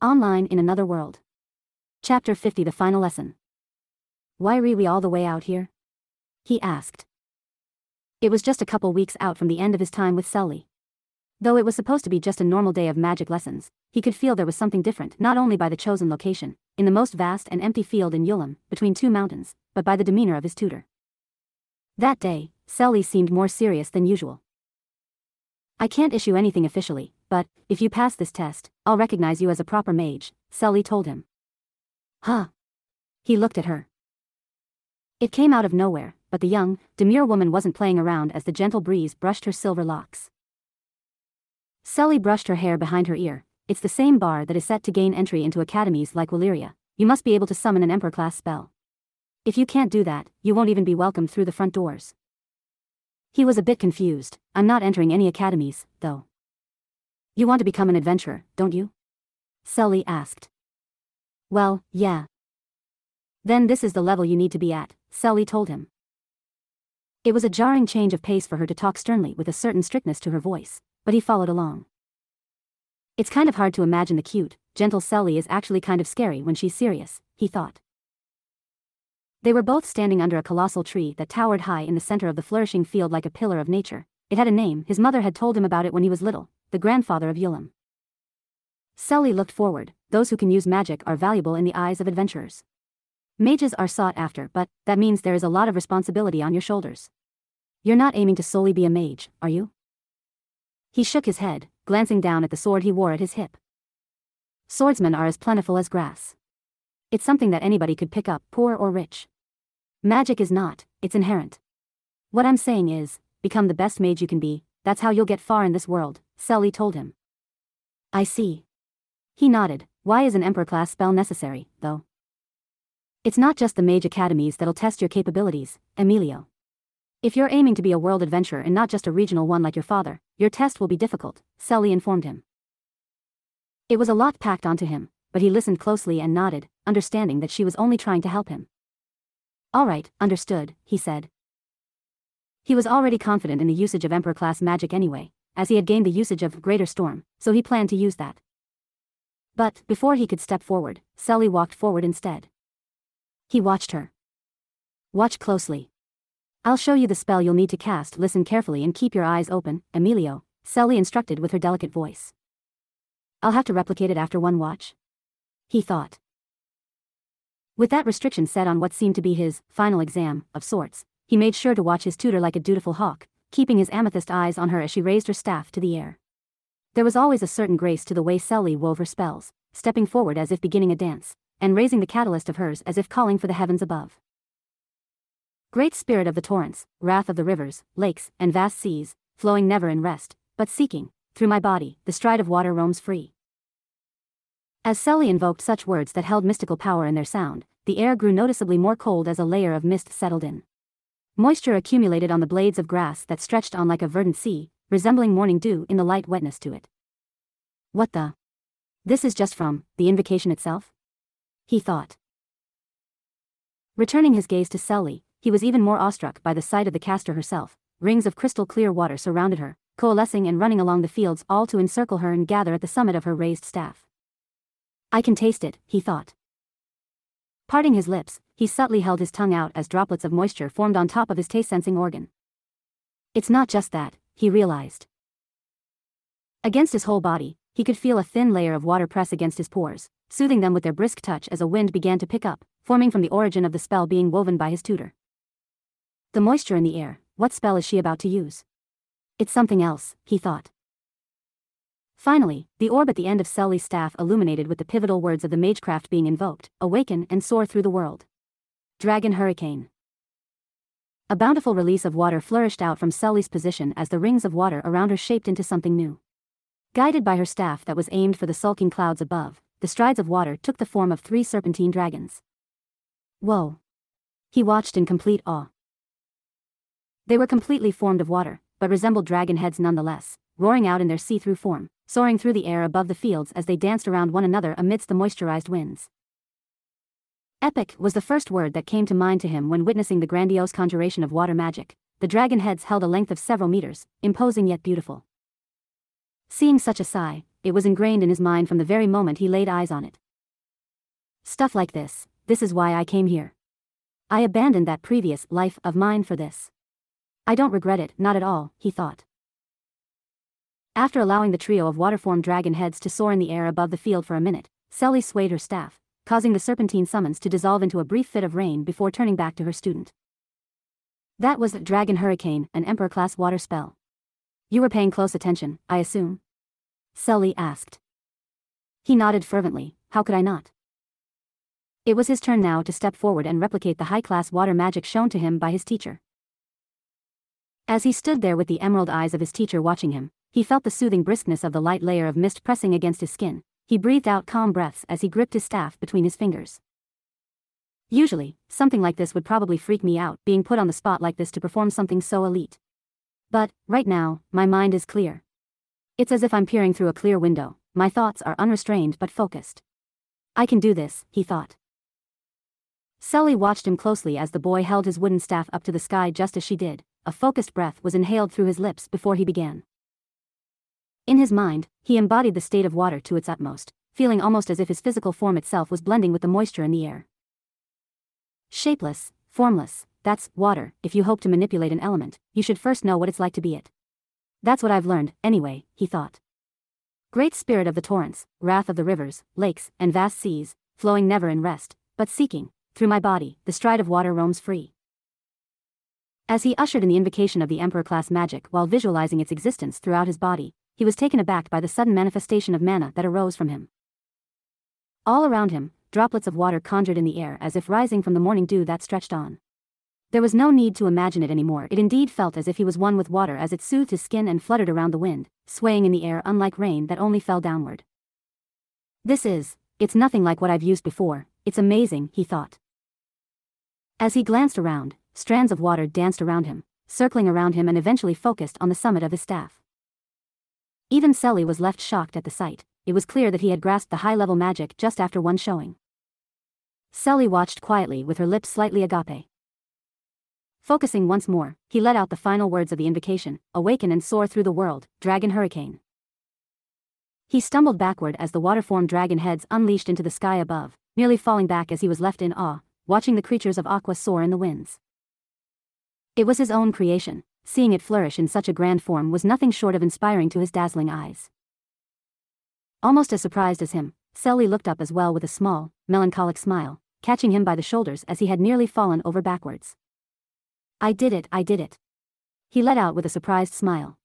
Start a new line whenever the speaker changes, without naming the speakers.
Online in Another World. Chapter 50 The Final Lesson. Why re we all the way out here? He asked. It was just a couple weeks out from the end of his time with Celly. Though it was supposed to be just a normal day of magic lessons, he could feel there was something different not only by the chosen location, in the most vast and empty field in Yullim, between two mountains, but by the demeanor of his tutor. That day, Celly seemed more serious than usual. I can't issue anything officially, but, if you pass this test, I'll recognize you as a proper mage, Celly told him. Huh. He looked at her. It came out of nowhere, but the young, demure woman wasn't playing around as the gentle breeze brushed her silver locks. Celly brushed her hair behind her ear. It's the same bar that is set to gain entry into academies like Wileria. You must be able to summon an Emperor-class spell. If you can't do that, you won't even be welcomed through the front doors. He was a bit confused. I'm not entering any academies, though. You want to become an adventurer, don't you? Celly asked. Well, yeah. Then this is the level you need to be at, Celly told him. It was a jarring change of pace for her to talk sternly with a certain strictness to her voice, but he followed along. It's kind of hard to imagine the cute, gentle Celly is actually kind of scary when she's serious, he thought. They were both standing under a colossal tree that towered high in the center of the flourishing field like a pillar of nature. It had a name, his mother had told him about it when he was little, the grandfather of Yullim. Celly looked forward, those who can use magic are valuable in the eyes of adventurers. Mages are sought after, but that means there is a lot of responsibility on your shoulders. You're not aiming to solely be a mage, are you? He shook his head, glancing down at the sword he wore at his hip. Swordsmen are as plentiful as grass. It's something that anybody could pick up, poor or rich. Magic is not, it's inherent. What I'm saying is, become the best mage you can be, that's how you'll get far in this world, Celly told him. I see. He nodded, why is an Emperor-class spell necessary, though? It's not just the mage academies that'll test your capabilities, Emilio. If you're aiming to be a world adventurer and not just a regional one like your father, your test will be difficult, Celly informed him. It was a lot packed onto him, but he listened closely and nodded, understanding that she was only trying to help him. All right, understood, he said. He was already confident in the usage of Emperor-class magic anyway, as he had gained the usage of Greater Storm, so he planned to use that. But, before he could step forward, Celly walked forward instead. He watched her. Watch closely. I'll show you the spell you'll need to cast listen carefully and keep your eyes open, Emilio, Celly instructed with her delicate voice. I'll have to replicate it after one watch, he thought. With that restriction set on what seemed to be his final exam, of sorts, he made sure to watch his tutor like a dutiful hawk, keeping his amethyst eyes on her as she raised her staff to the air. There was always a certain grace to the way Celly wove her spells, stepping forward as if beginning a dance, and raising the catalyst of hers as if calling for the heavens above. Great spirit of the torrents, wrath of the rivers, lakes, and vast seas, flowing never in rest, but seeking, through my body, the stride of water roams free. As Celly invoked such words that held mystical power in their sound, the air grew noticeably more cold as a layer of mist settled in. Moisture accumulated on the blades of grass that stretched on like a verdant sea, resembling morning dew in the light wetness to it. What the? This is just from the invocation itself? He thought. Returning his gaze to Celly, he was even more awestruck by the sight of the caster herself. Rings of crystal clear water surrounded her, coalescing and running along the fields all to encircle her and gather at the summit of her raised staff. I can taste it, he thought. Parting his lips, he subtly held his tongue out as droplets of moisture formed on top of his taste-sensing organ. It's not just that, he realized. Against his whole body, he could feel a thin layer of water press against his pores, soothing them with their brisk touch as a wind began to pick up, forming from the origin of the spell being woven by his tutor. The moisture in the air, what spell is she about to use? It's something else, he thought. Finally, the orb at the end of Celly's staff illuminated with the pivotal words of the magecraft being invoked, awaken and soar through the world. Dragon Hurricane. A bountiful release of water flourished out from Celly's position as the rings of water around her shaped into something new. Guided by her staff that was aimed for the sulking clouds above, the strides of water took the form of three serpentine dragons. Whoa. He watched in complete awe. They were completely formed of water, but resembled dragon heads nonetheless, roaring out in their see-through form, soaring through the air above the fields as they danced around one another amidst the moisturized winds. Epic was the first word that came to mind to him when witnessing the grandiose conjuration of water magic. The dragon heads held a length of several meters, imposing yet beautiful. Seeing such a sigh, it was ingrained in his mind from the very moment he laid eyes on it. Stuff like this, this is why I came here. I abandoned that previous life of mine for this. I don't regret it, not at all, he thought. After allowing the trio of waterform dragon heads to soar in the air above the field for a minute, Celly swayed her staff, causing the serpentine summons to dissolve into a brief fit of rain before turning back to her student. That was Dragon Hurricane, an Emperor-class water spell. You were paying close attention, I assume? Celly asked. He nodded fervently, how could I not? It was his turn now to step forward and replicate the high-class water magic shown to him by his teacher. As he stood there with the emerald eyes of his teacher watching him, he felt the soothing briskness of the light layer of mist pressing against his skin. He breathed out calm breaths as he gripped his staff between his fingers. Usually, something like this would probably freak me out, being put on the spot like this to perform something so elite. But, right now, my mind is clear. It's as if I'm peering through a clear window, my thoughts are unrestrained but focused. I can do this, he thought. Celly watched him closely as the boy held his wooden staff up to the sky just as she did. A focused breath was inhaled through his lips before he began. In his mind, he embodied the state of water to its utmost, feeling almost as if his physical form itself was blending with the moisture in the air. Shapeless, formless, that's water. If you hope to manipulate an element, you should first know what it's like to be it. That's what I've learned, anyway, he thought. Great spirit of the torrents, wrath of the rivers, lakes, and vast seas, flowing never in rest, but seeking, through my body, the stride of water roams free. As he ushered in the invocation of the Emperor-class magic while visualizing its existence throughout his body, he was taken aback by the sudden manifestation of mana that arose from him. All around him, droplets of water conjured in the air as if rising from the morning dew that stretched on. There was no need to imagine it anymore, it indeed felt as if he was one with water as it soothed his skin and fluttered around the wind, swaying in the air unlike rain that only fell downward. This is, it's nothing like what I've used before, it's amazing, he thought. As he glanced around, strands of water danced around him, circling around him and eventually focused on the summit of his staff. Even Celly was left shocked at the sight, it was clear that he had grasped the high-level magic just after one showing. Celly watched quietly with her lips slightly agape. Focusing once more, he let out the final words of the invocation, awaken and soar through the world, dragon hurricane. He stumbled backward as the water-formed dragon heads unleashed into the sky above, nearly falling back as he was left in awe, watching the creatures of Aqua soar in the winds. It was his own creation, seeing it flourish in such a grand form was nothing short of inspiring to his dazzling eyes. Almost as surprised as him, Celly looked up as well with a small, melancholic smile, catching him by the shoulders as he had nearly fallen over backwards. I did it, I did it. He let out with a surprised smile.